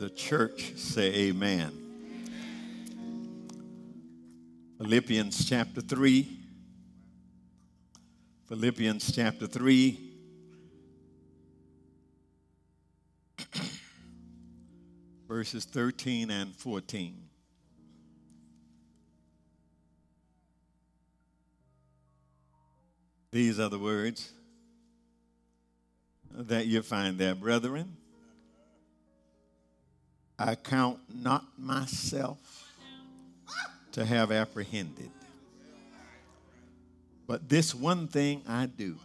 The church say amen. Philippians chapter 3. Philippians chapter 3. verses 13 and 14. These are the words that you find there, brethren. I count not myself to have apprehended, but this one thing I do,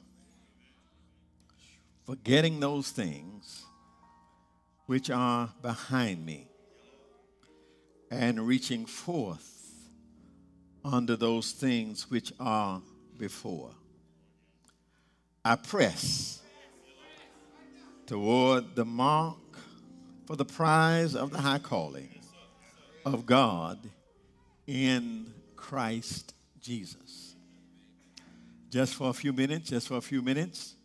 forgetting those things which are behind me and reaching forth unto those things which are before. I press toward the mark for the prize of the high calling of God in Christ Jesus. Just for a few minutes, just for a few minutes,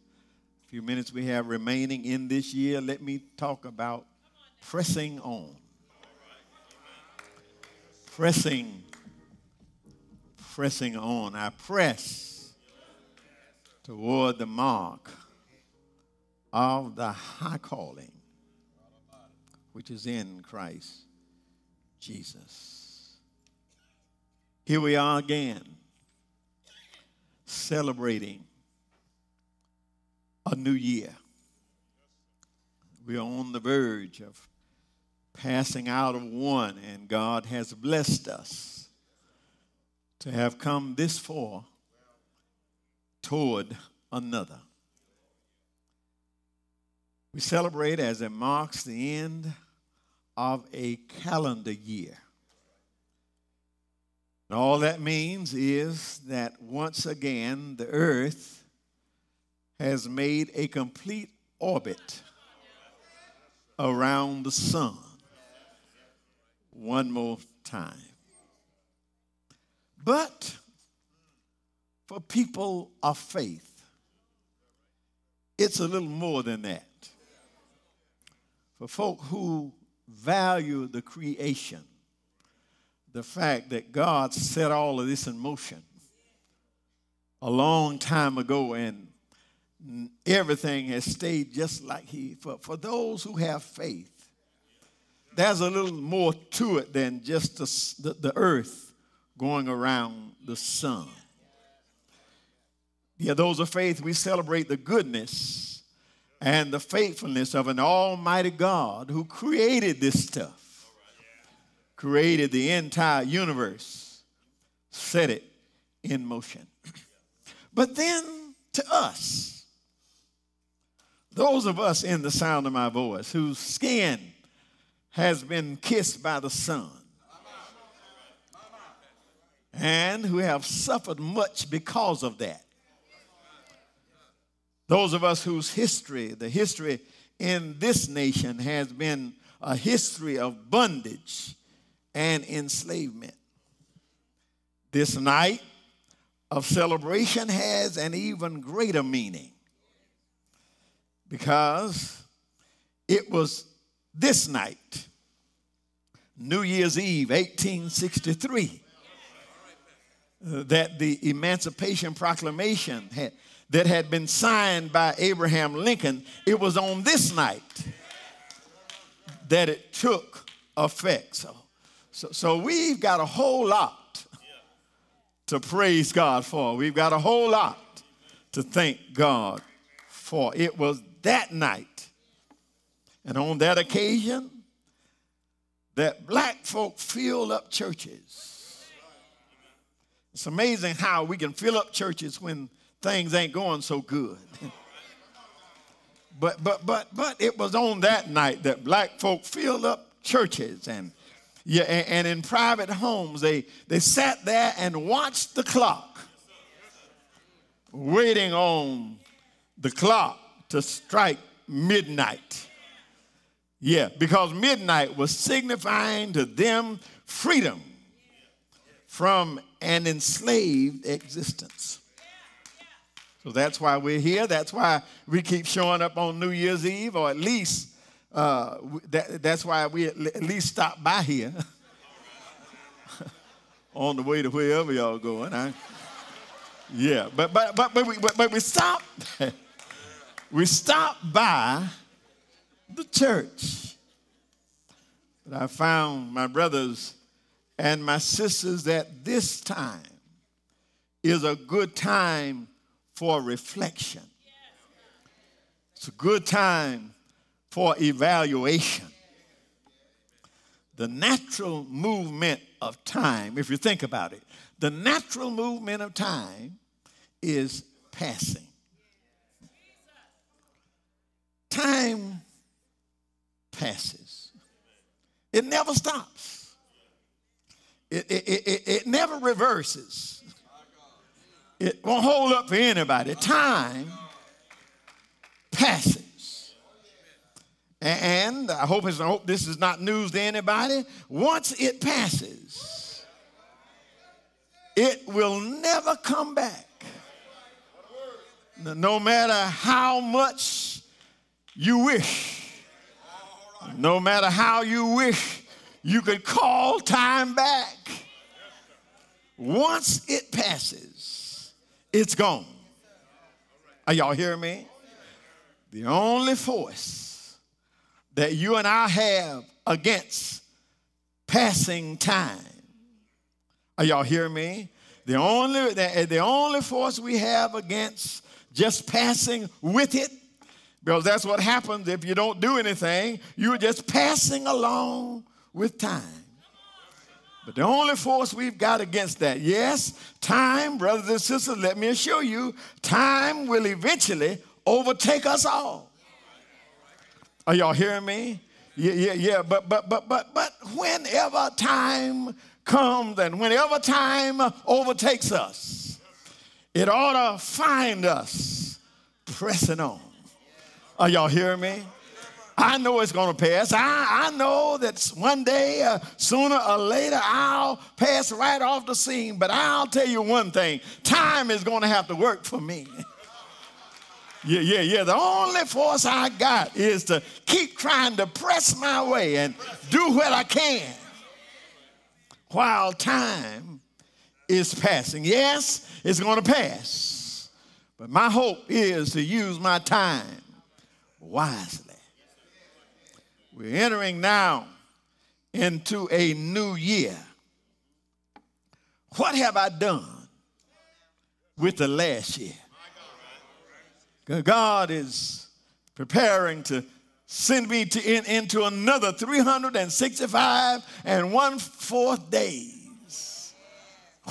a few minutes we have remaining in this year, let me talk about pressing on. Pressing, pressing on. I press toward the mark of the high calling which is in Christ Jesus. Here we are again, celebrating a new year. We are on the verge of passing out of one, and God has blessed us to have come this far toward another. We celebrate as it marks the end of a calendar year. And all that means is that once again the earth has made a complete orbit around the sun one more time. But for people of faith, it's a little more than that for folk who value the creation, the fact that God set all of this in motion a long time ago and everything has stayed just like he for, for those who have faith there's a little more to it than just the, the, the earth going around the sun. Yeah those of faith we celebrate the goodness and the faithfulness of an almighty God who created this stuff, created the entire universe, set it in motion. But then to us, those of us in the sound of my voice whose skin has been kissed by the sun and who have suffered much because of that. Those of us whose history, the history in this nation, has been a history of bondage and enslavement. This night of celebration has an even greater meaning because it was this night, New Year's Eve, 1863, uh, that the Emancipation Proclamation had that had been signed by Abraham Lincoln, it was on this night that it took effect. So, so, so we've got a whole lot to praise God for. We've got a whole lot to thank God for. It was that night and on that occasion that black folk filled up churches. It's amazing how we can fill up churches when things ain't going so good. but but but but it was on that night that black folk filled up churches and yeah, and, and in private homes they they sat there and watched the clock, waiting on the clock to strike midnight. Yeah, because midnight was signifying to them freedom from an enslaved existence. So that's why we're here. That's why we keep showing up on New Year's Eve, or at least uh, that, that's why we at least stop by here on the way to wherever y'all going. I, yeah, but but but but we, but, but we stop. we stop by the church. But I found my brothers and my sisters that this time is a good time for reflection. It's a good time for evaluation. The natural movement of time, if you think about it, the natural movement of time is passing. Time passes, it never stops, it, it, it, it never reverses. It won't hold up for anybody. Time passes. And I hope, I hope this is not news to anybody. Once it passes, it will never come back. No matter how much you wish, no matter how you wish you could call time back, once it passes, it's gone. Are y'all hearing me? The only force that you and I have against passing time. Are y'all hearing me? The only, the, the only force we have against just passing with it, because that's what happens if you don't do anything. You're just passing along with time. But the only force we've got against that, yes, time, brothers and sisters, let me assure you, time will eventually overtake us all. Are y'all hearing me? Yeah, yeah, yeah. But but but but but whenever time comes and whenever time overtakes us, it ought to find us pressing on. Are y'all hearing me? I know it's going to pass. I, I know that one day, uh, sooner or later, I'll pass right off the scene. But I'll tell you one thing time is going to have to work for me. yeah, yeah, yeah. The only force I got is to keep trying to press my way and do what I can while time is passing. Yes, it's going to pass. But my hope is to use my time wisely. We're entering now into a new year. What have I done with the last year? God is preparing to send me to in, into another 365 and one fourth days.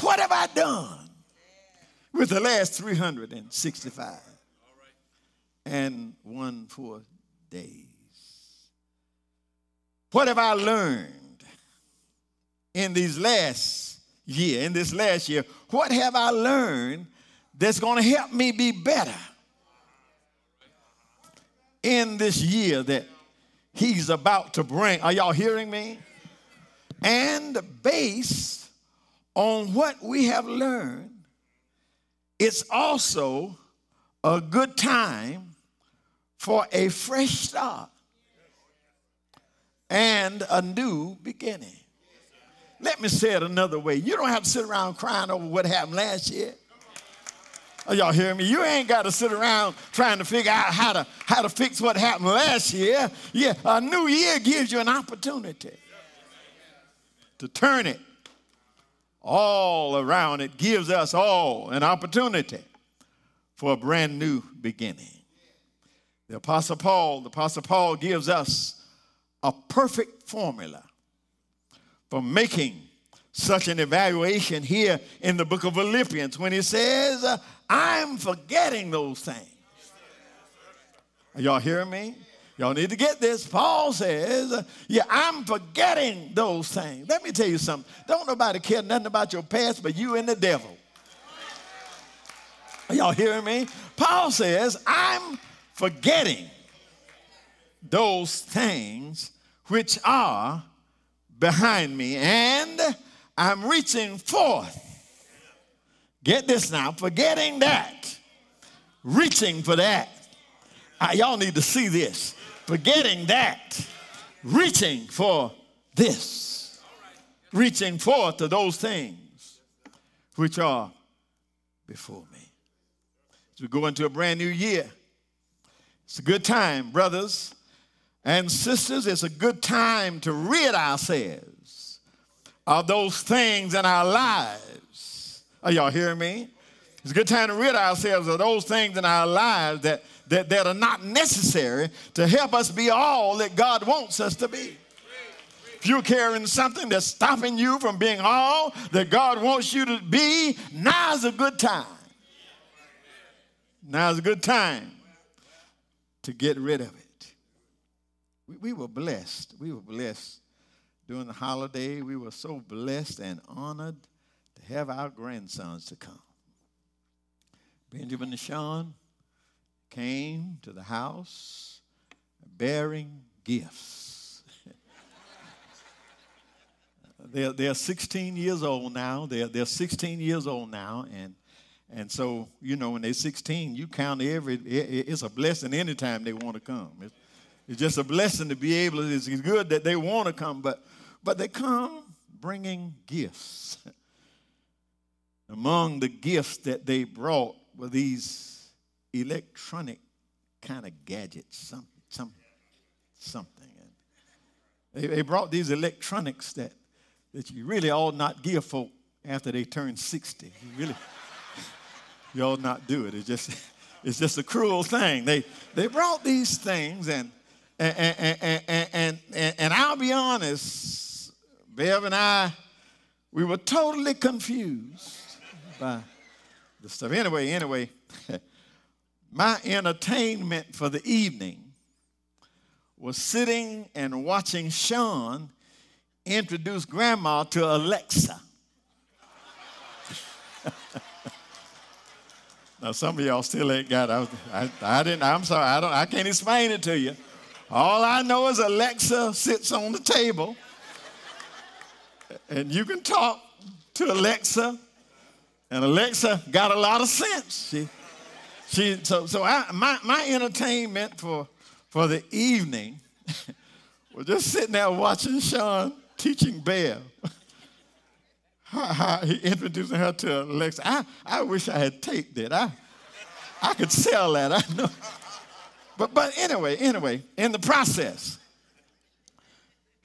What have I done with the last 365 and one fourth days? What have I learned in these last year, in this last year? What have I learned that's going to help me be better in this year that he's about to bring? Are y'all hearing me? And based on what we have learned, it's also a good time for a fresh start and a new beginning. Let me say it another way. You don't have to sit around crying over what happened last year. Are y'all hearing me? You ain't got to sit around trying to figure out how to how to fix what happened last year. Yeah, a new year gives you an opportunity to turn it all around. It gives us all an opportunity for a brand new beginning. The Apostle Paul, the Apostle Paul gives us a perfect formula for making such an evaluation here in the book of Philippians when he says, I'm forgetting those things. Are y'all hearing me? Y'all need to get this. Paul says, Yeah, I'm forgetting those things. Let me tell you something. Don't nobody care nothing about your past but you and the devil. Are y'all hearing me? Paul says, I'm forgetting those things which are behind me, and I'm reaching forth. Get this now, forgetting that, reaching for that. Uh, y'all need to see this. forgetting that, reaching for this, reaching forth to those things which are before me. As we go into a brand new year, it's a good time, brothers and sisters. It's a good time to rid ourselves of those things in our lives. Are y'all hearing me? It's a good time to rid ourselves of those things in our lives that, that, that are not necessary to help us be all that God wants us to be. If you're carrying something that's stopping you from being all that God wants you to be, now's a good time. Now's a good time to get rid of it. We, we were blessed. We were blessed during the holiday. We were so blessed and honored to have our grandsons to come. Benjamin and Sean came to the house bearing gifts. they're, they're 16 years old now. They're, they're 16 years old now. And, and so, you know, when they're 16, you count every, it's a blessing anytime they want to come. It's, it's just a blessing to be able, to, it's good that they want to come, but, but they come bringing gifts. Among the gifts that they brought were these electronic kind of gadgets, some, some, something. They, they brought these electronics that, that you really ought not give folk after they turn 60. You really, you ought not do it. It's just, it's just a cruel thing. They, they brought these things, and, and, and, and, and, I'll be honest, Bev and I, we were totally confused by the stuff. Anyway, anyway, my entertainment for the evening was sitting and watching Sean introduce grandma to Alexa. now some of y'all still ain't got it. I, I, didn't, I'm sorry, I, don't, I can't explain it to you. All I know is Alexa sits on the table and you can talk to Alexa and Alexa got a lot of sense. She, she, so so I, my, my entertainment for, for the evening was just sitting there watching Sean teaching Bear. he introducing her to Alexa. I, I wish I had taped it. I, I could sell that. I know. But, but anyway, anyway, in the process,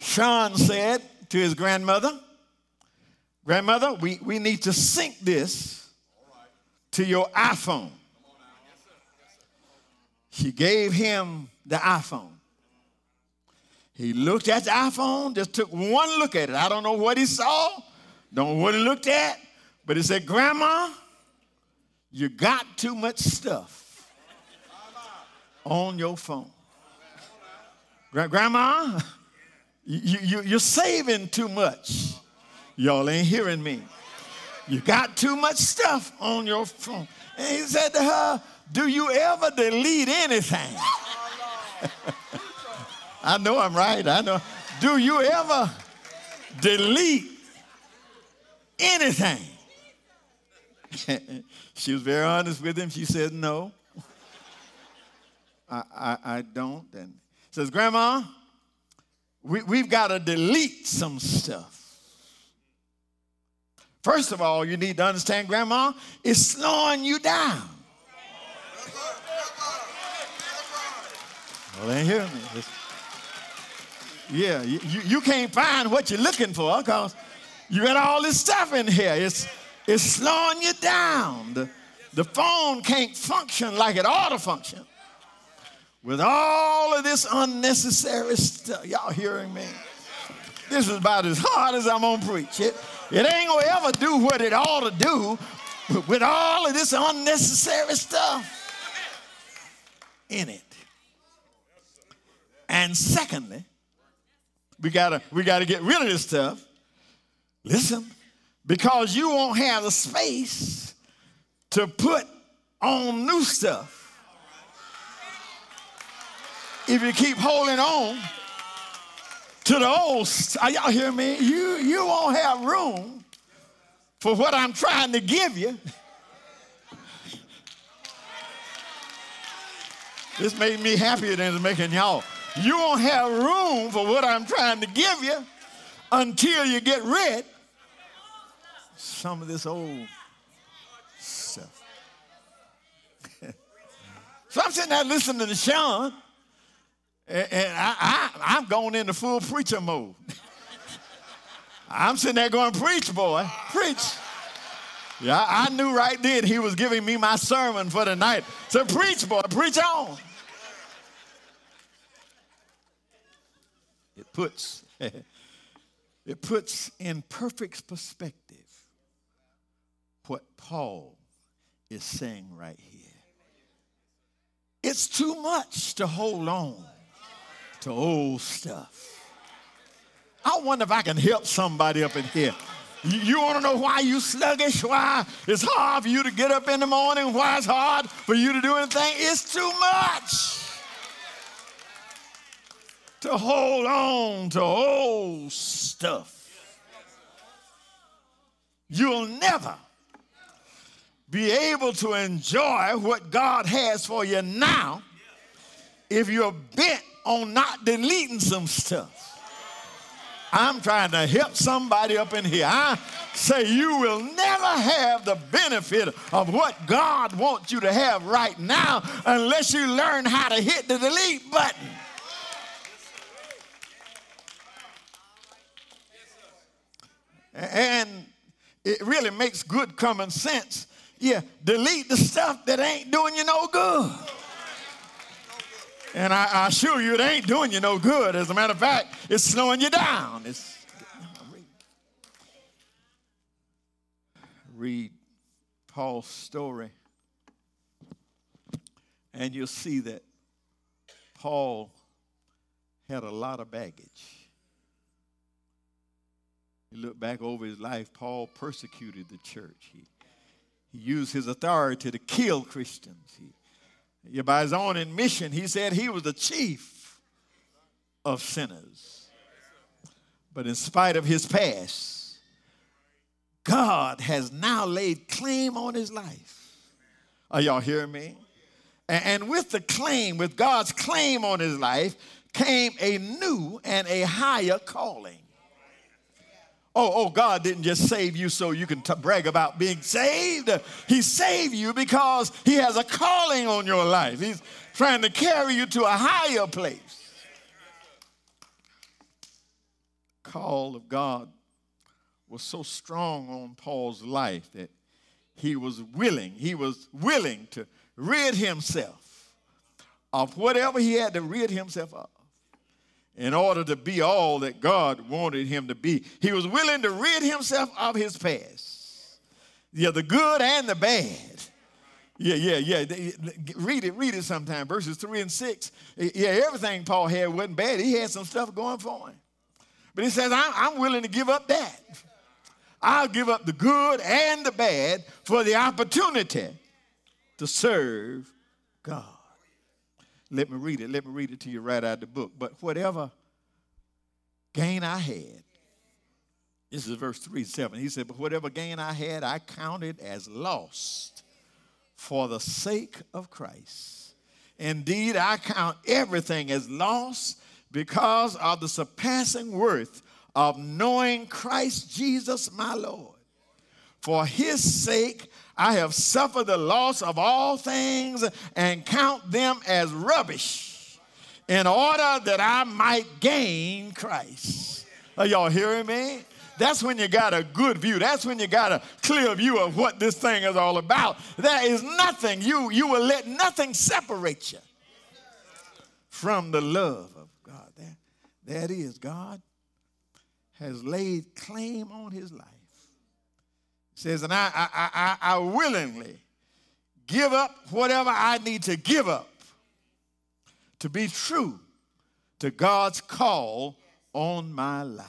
Sean said to his grandmother, Grandmother, we, we need to sync this to your iPhone. She gave him the iPhone. He looked at the iPhone, just took one look at it. I don't know what he saw, don't know what he looked at, but he said, Grandma, you got too much stuff on your phone. Grandma, you, you, you're saving too much. Y'all ain't hearing me. You got too much stuff on your phone. And he said to her, Do you ever delete anything? I know I'm right. I know. Do you ever delete anything? she was very honest with him. She said, No, I, I, I don't. And says, Grandma, we, we've got to delete some stuff. First of all, you need to understand, Grandma, it's slowing you down. Well, they hearing me. It's, yeah, you, you can't find what you're looking for because you got all this stuff in here. It's, it's slowing you down. The, the phone can't function like it ought to function with all of this unnecessary stuff. Y'all hearing me? This is about as hard as I'm to preach it. It ain't gonna ever do what it ought to do with all of this unnecessary stuff in it. And secondly, we gotta we gotta get rid of this stuff. Listen, because you won't have the space to put on new stuff. If you keep holding on to the old, are y'all hear me? You, you won't have room for what I'm trying to give you. This made me happier than it's making y'all. You won't have room for what I'm trying to give you until you get rid some of this old stuff. so I'm sitting there listening to Sean, and, and I, I, I'm going into full preacher mode. I'm sitting there going, Preach, boy, preach. Yeah, I knew right then he was giving me my sermon for the night. So preach, boy, preach on. It puts it puts in perfect perspective what Paul is saying right here. It's too much to hold on to old stuff. I wonder if I can help somebody up in here. You, you want to know why you sluggish? Why it's hard for you to get up in the morning? Why it's hard for you to do anything? It's too much to hold on to old stuff. You'll never be able to enjoy what God has for you now if you're bent on not deleting some stuff. I'm trying to help somebody up in here. I say you will never have the benefit of what God wants you to have right now unless you learn how to hit the delete button. And it really makes good common sense. Yeah, delete the stuff that ain't doing you no good. And I, I, assure you, it ain't doing you no good. As a matter of fact, it's slowing you down. It's, read Paul's story, and you'll see that Paul had a lot of baggage. You look back over his life, Paul persecuted the church. He, he used his authority to kill Christians. He, by his own admission, he said he was the chief of sinners. But in spite of his past, God has now laid claim on his life. Are y'all hearing me? And with the claim, with God's claim on his life, came a new and a higher calling. Oh, oh, God didn't just save you so you can t- brag about being saved. He saved you because He has a calling on your life. He's trying to carry you to a higher place. Call of God was so strong on Paul's life that he was willing, he was willing to rid himself of whatever he had to rid himself of in order to be all that God wanted him to be. He was willing to rid himself of his past. Yeah, the good and the bad. Yeah, yeah, yeah. Read it, read it sometime. Verses 3 and 6. Yeah, everything Paul had wasn't bad. He had some stuff going for him. But he says, I'm willing to give up that. I'll give up the good and the bad for the opportunity to serve God. Let me read it. Let me read it to you right out of the book. But whatever gain I had, this is verse 3 7. He said, But whatever gain I had, I counted as lost for the sake of Christ. Indeed, I count everything as lost because of the surpassing worth of knowing Christ Jesus my Lord. For his sake, I have suffered the loss of all things and count them as rubbish in order that I might gain Christ. Are y'all hearing me? That's when you got a good view. That's when you got a clear view of what this thing is all about. There is nothing, you, you will let nothing separate you from the love of God. That, that is, God has laid claim on his life says, and I, I, I, I willingly give up whatever I need to give up to be true to God's call on my life.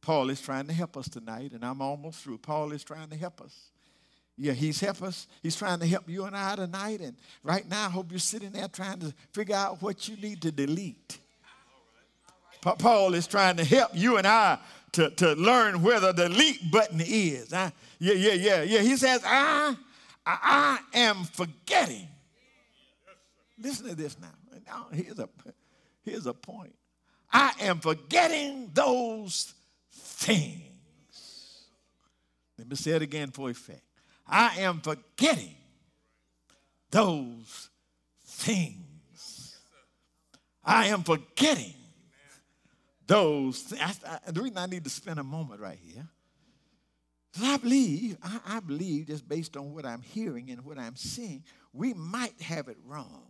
Paul is trying to help us tonight, and I'm almost through. Paul is trying to help us. Yeah, he's help us. He's trying to help you and I tonight. And right now, I hope you're sitting there trying to figure out what you need to delete. Paul is trying to help you and I to, to learn where the delete button is. yeah, yeah, yeah, yeah. He says, I, I, I am forgetting. Listen to this now. now here's, a, here's a point. I am forgetting those things. Let me say it again for effect. I am forgetting those things. I am forgetting those things. the reason I need to spend a moment right here I believe, I, I, believe, just based on what I'm hearing and what I'm seeing, we might have it wrong.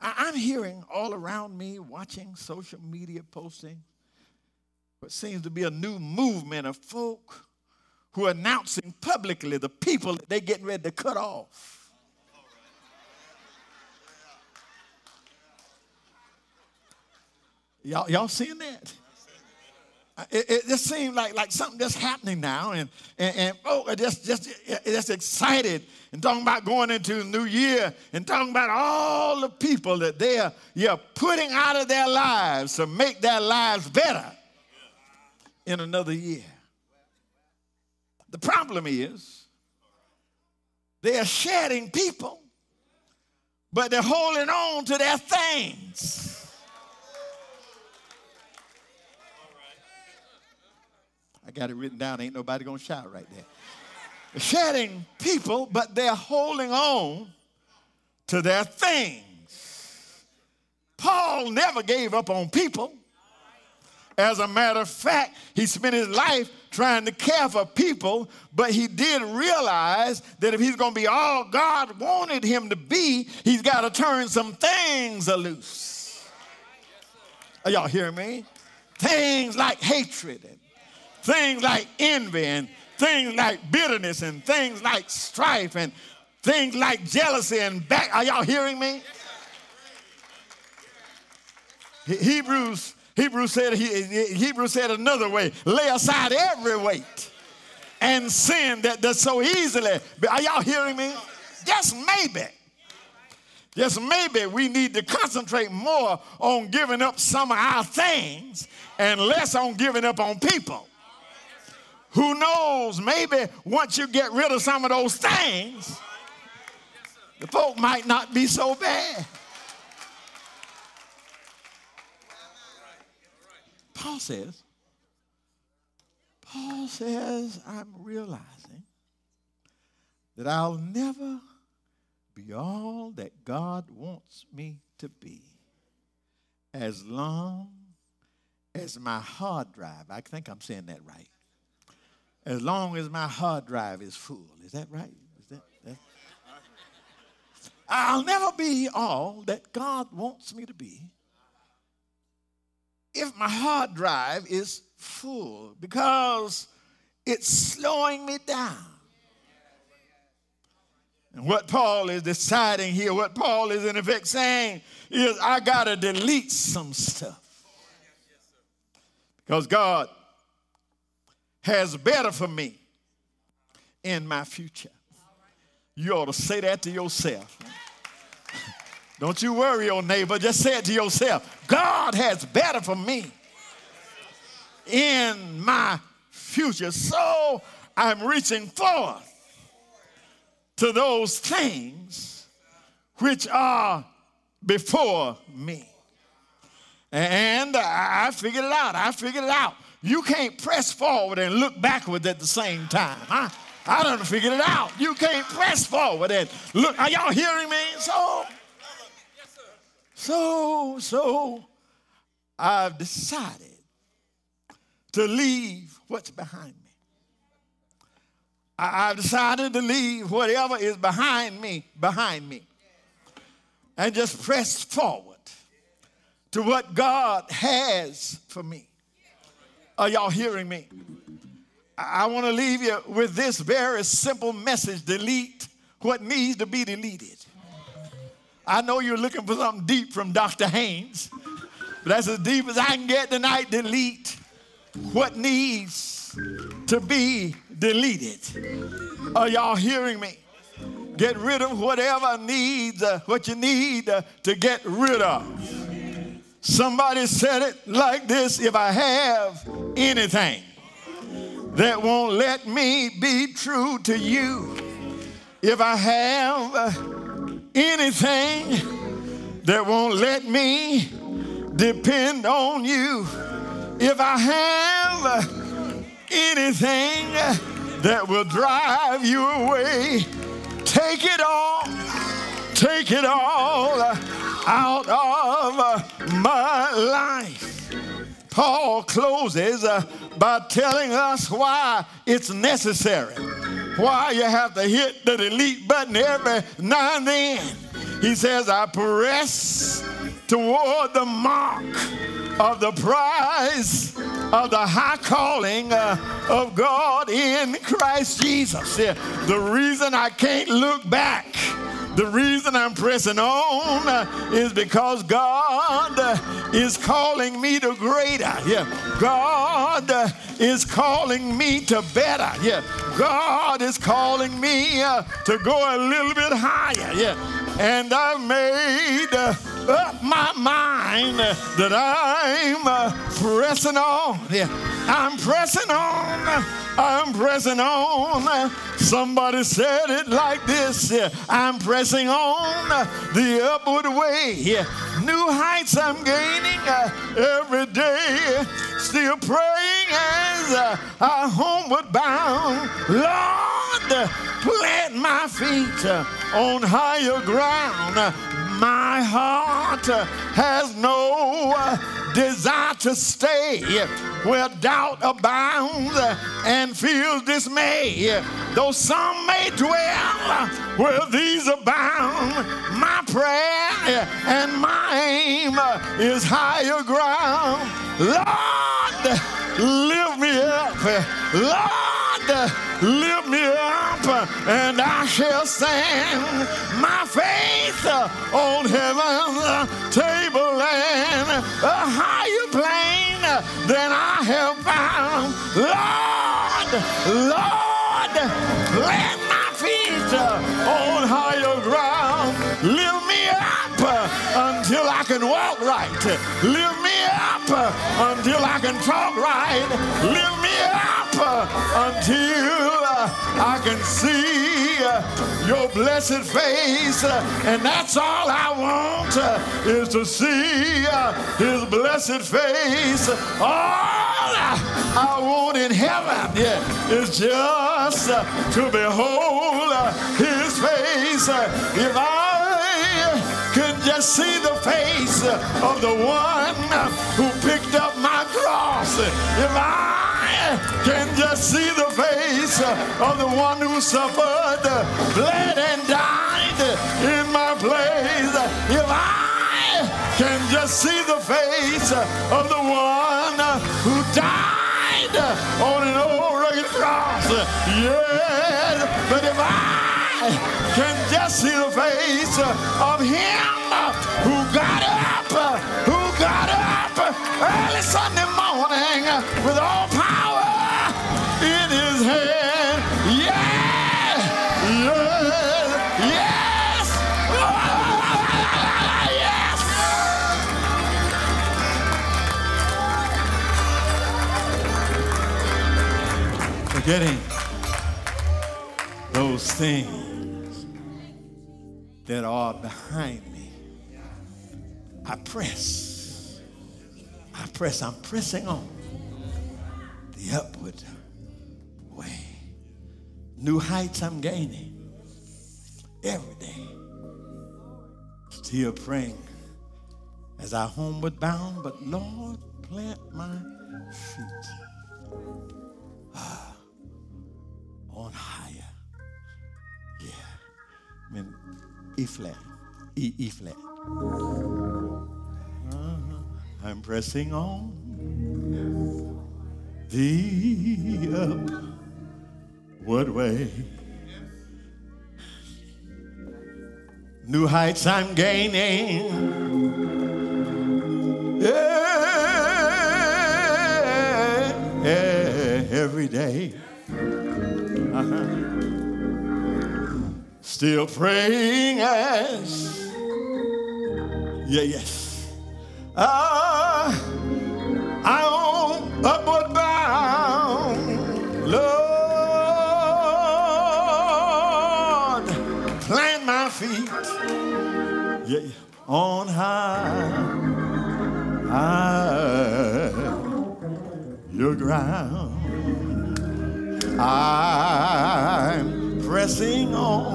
I, I'm hearing all around me, watching social media posting, what seems to be a new movement of folk who are announcing publicly the people that they're getting ready to cut off. Y'all, y'all seeing that? It, it, just seems like, like something that's happening now, and, and, and oh, just, just, just excited and talking about going into the new year and talking about all the people that they are you're putting out of their lives to make their lives better in another year. The problem is they are shedding people, but they're holding on to their things. I got it written down. Ain't nobody gonna shout right there. shedding people, but they're holding on to their things. Paul never gave up on people. As a matter of fact, he spent his life trying to care for people, but he did realize that if he's going to be all God wanted him to be, he's got to turn some things loose. Are y'all hearing me? Things like hatred and things like envy and things like bitterness and things like strife and things like jealousy and back. Are y'all hearing me? Hebrews Hebrews said Hebrews said another way, lay aside every weight and sin that does so easily. Are y'all hearing me? Just maybe. Just maybe we need to concentrate more on giving up some of our things and less on giving up on people. Who knows? Maybe once you get rid of some of those things, the folk might not be so bad. Paul says, Paul says, I'm realizing that I'll never be all that God wants me to be as long as my hard drive, I think I'm saying that right, as long as my hard drive is full. Is that right? Is that, that? I'll never be all that God wants me to be if my hard drive is full because it's slowing me down. And what Paul is deciding here, what Paul is in effect saying is, I got to delete some stuff. Because God has better for me in my future. You ought to say that to yourself. Don't you worry, your neighbor. Just say it to yourself. God has better for me in my future. So I'm reaching forth to those things which are before me. And I figured it out. I figured it out. You can't press forward and look backward at the same time. I, I done figured it out. You can't press forward and look. Are y'all hearing me? So, so, so I've decided to leave what's behind me. I've decided to leave whatever is behind me behind me and just press forward to what God has for me. Are y'all hearing me? I want to leave you with this very simple message delete what needs to be deleted. I know you're looking for something deep from Dr. Haynes, but that's as deep as I can get tonight. Delete what needs to be deleted. Are y'all hearing me? Get rid of whatever needs, uh, what you need uh, to get rid of. Somebody said it like this if I have anything that won't let me be true to you, if I have uh, anything that won't let me depend on you. If I have uh, anything that will drive you away, take it all, take it all uh, out of my life. Paul closes uh, by telling us why it's necessary, why you have to hit the delete button every now and then. He says, I press toward the mark of the prize of the high calling uh, of God in Christ Jesus. Yeah, the reason I can't look back the reason I'm pressing on uh, is because God uh, is calling me to greater. Yeah. God uh, is calling me to better. Yeah. God is calling me to go a little bit higher. Yeah. And I've made up my mind that I'm uh, pressing on. Yeah. I'm pressing on. I'm pressing on. Somebody said it like this I'm pressing on the upward way. New heights I'm gaining uh, every day. Still praying as uh, I homeward bound. Lord, plant my feet on higher ground. My heart has no uh, desire to stay where doubt abounds and feels dismay. Though some may dwell where these abound, my prayer and my aim is higher ground. Lord, lift me up. Lord, lift me up, and I shall stand my faith on heaven's table and a higher plane than I have found. Lord, Lord, plant my feet on higher ground. Until I can walk right. Lift me up uh, until I can talk right. Lift me up uh, until uh, I can see your blessed face. And that's all I want is to see his blessed face. All I want in heaven yeah, is just to behold his face. If I just see the face of the one who picked up my cross, if I can just see the face of the one who suffered, bled, and died in my place, if I can just see the face of the one who died on an old rugged cross, yes, but if I can just see the face of him who got up, who got up early Sunday morning with all power in his hand. Yeah, yeah, yes, yes. Forgetting those things that are behind me. I press. I press. I'm pressing on the upward way. New heights I'm gaining every day. Still praying as I homeward bound, but Lord, plant my feet ah, on higher. Yeah. I mean, E flat. E, E flat. Uh-huh. I'm pressing on the upward way. New heights I'm gaining. Yeah, every day. Uh-huh still praying as yeah yes. Ah I am upward bound. Lord plant my feet yeah on high. I, your ground. I'm pressing on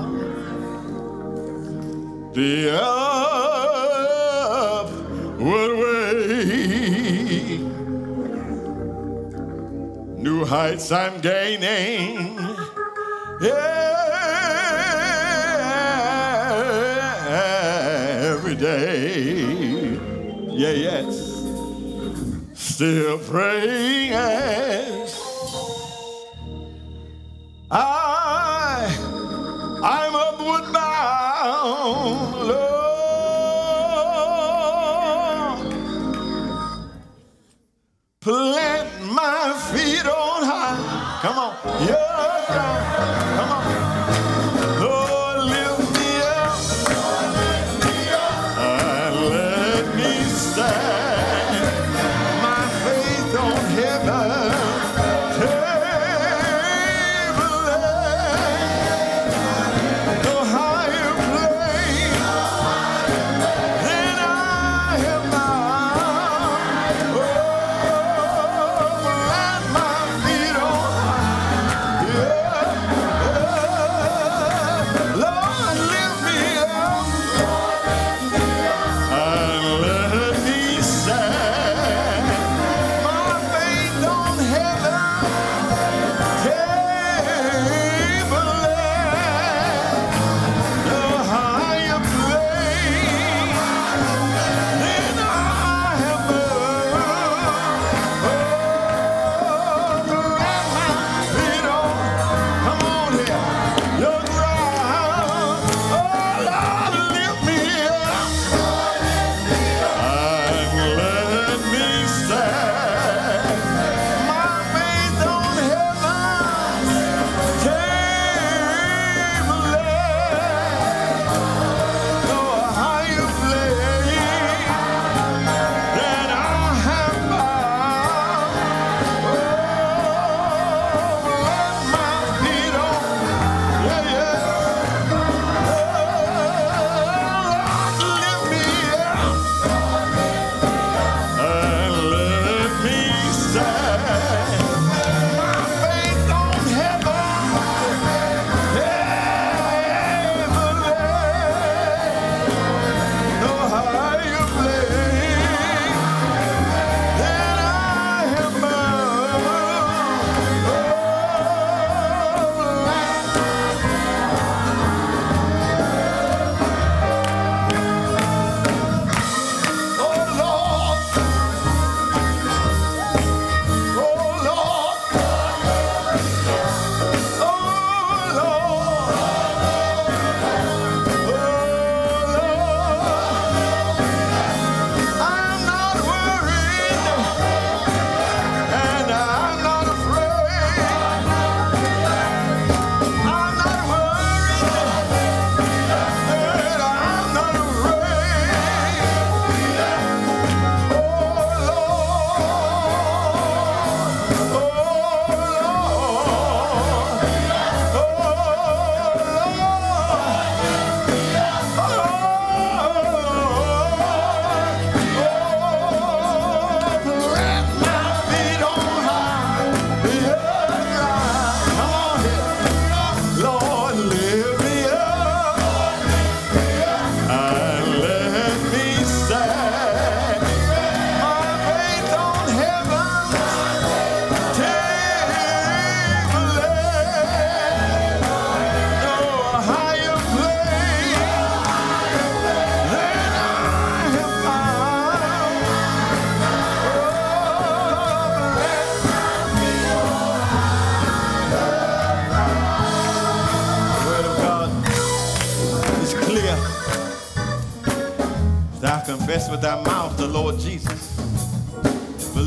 the upward way. New heights I'm gaining. Yeah, every day. Yeah, yes. Still praying. Yeah.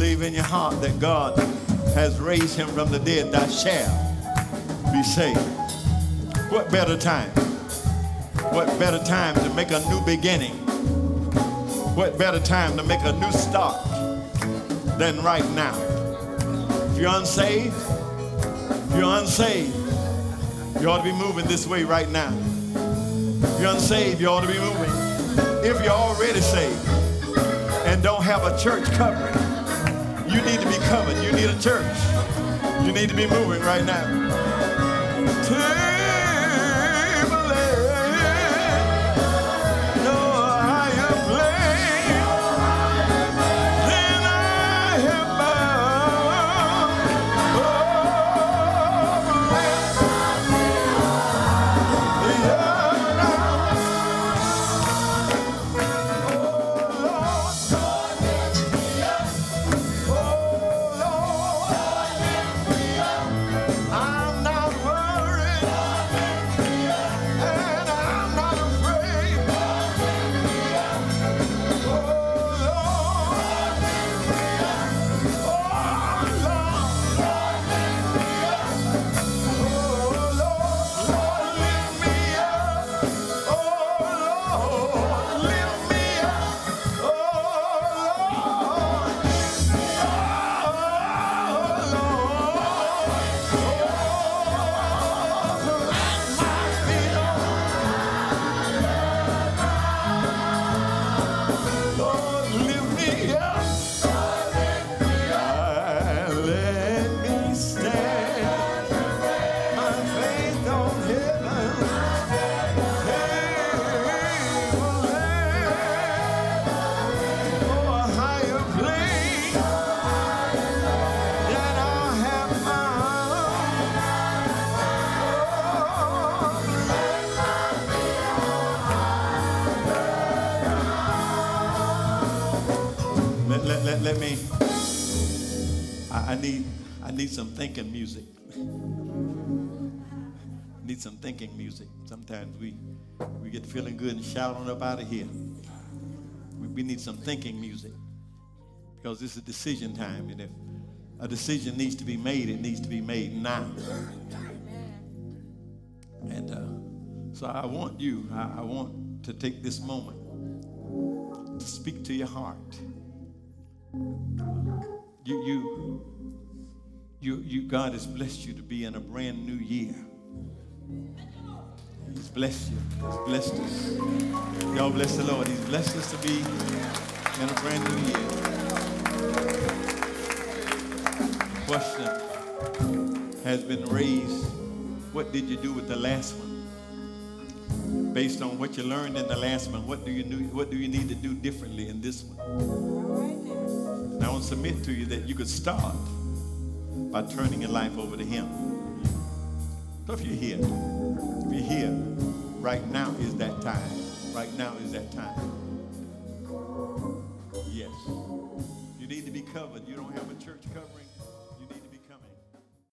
believe in your heart that God has raised him from the dead, thou shalt be saved. What better time? What better time to make a new beginning? What better time to make a new start than right now? If you're unsaved, if you're unsaved, you ought to be moving this way right now. If you're unsaved, you ought to be moving. If you're already saved and don't have a church covering, you need to be coming. You need a church. You need to be moving right now. Need some thinking music. Sometimes we we get feeling good and shouting up out of here. We, we need some thinking music because this is a decision time, and if a decision needs to be made, it needs to be made now. And uh, so I want you, I, I want to take this moment to speak to your heart. You, you, you, you, God has blessed you to be in a brand new year. He's blessed you. He's blessed us. Y'all bless the Lord. He's blessed us to be in a brand new year. Question has been raised. What did you do with the last one? Based on what you learned in the last one, what do you do, what do you need to do differently in this one? And I want to submit to you that you could start by turning your life over to Him. So if you're here, if you're here, right now is that time. Right now is that time. Yes. You need to be covered. You don't have a church covered.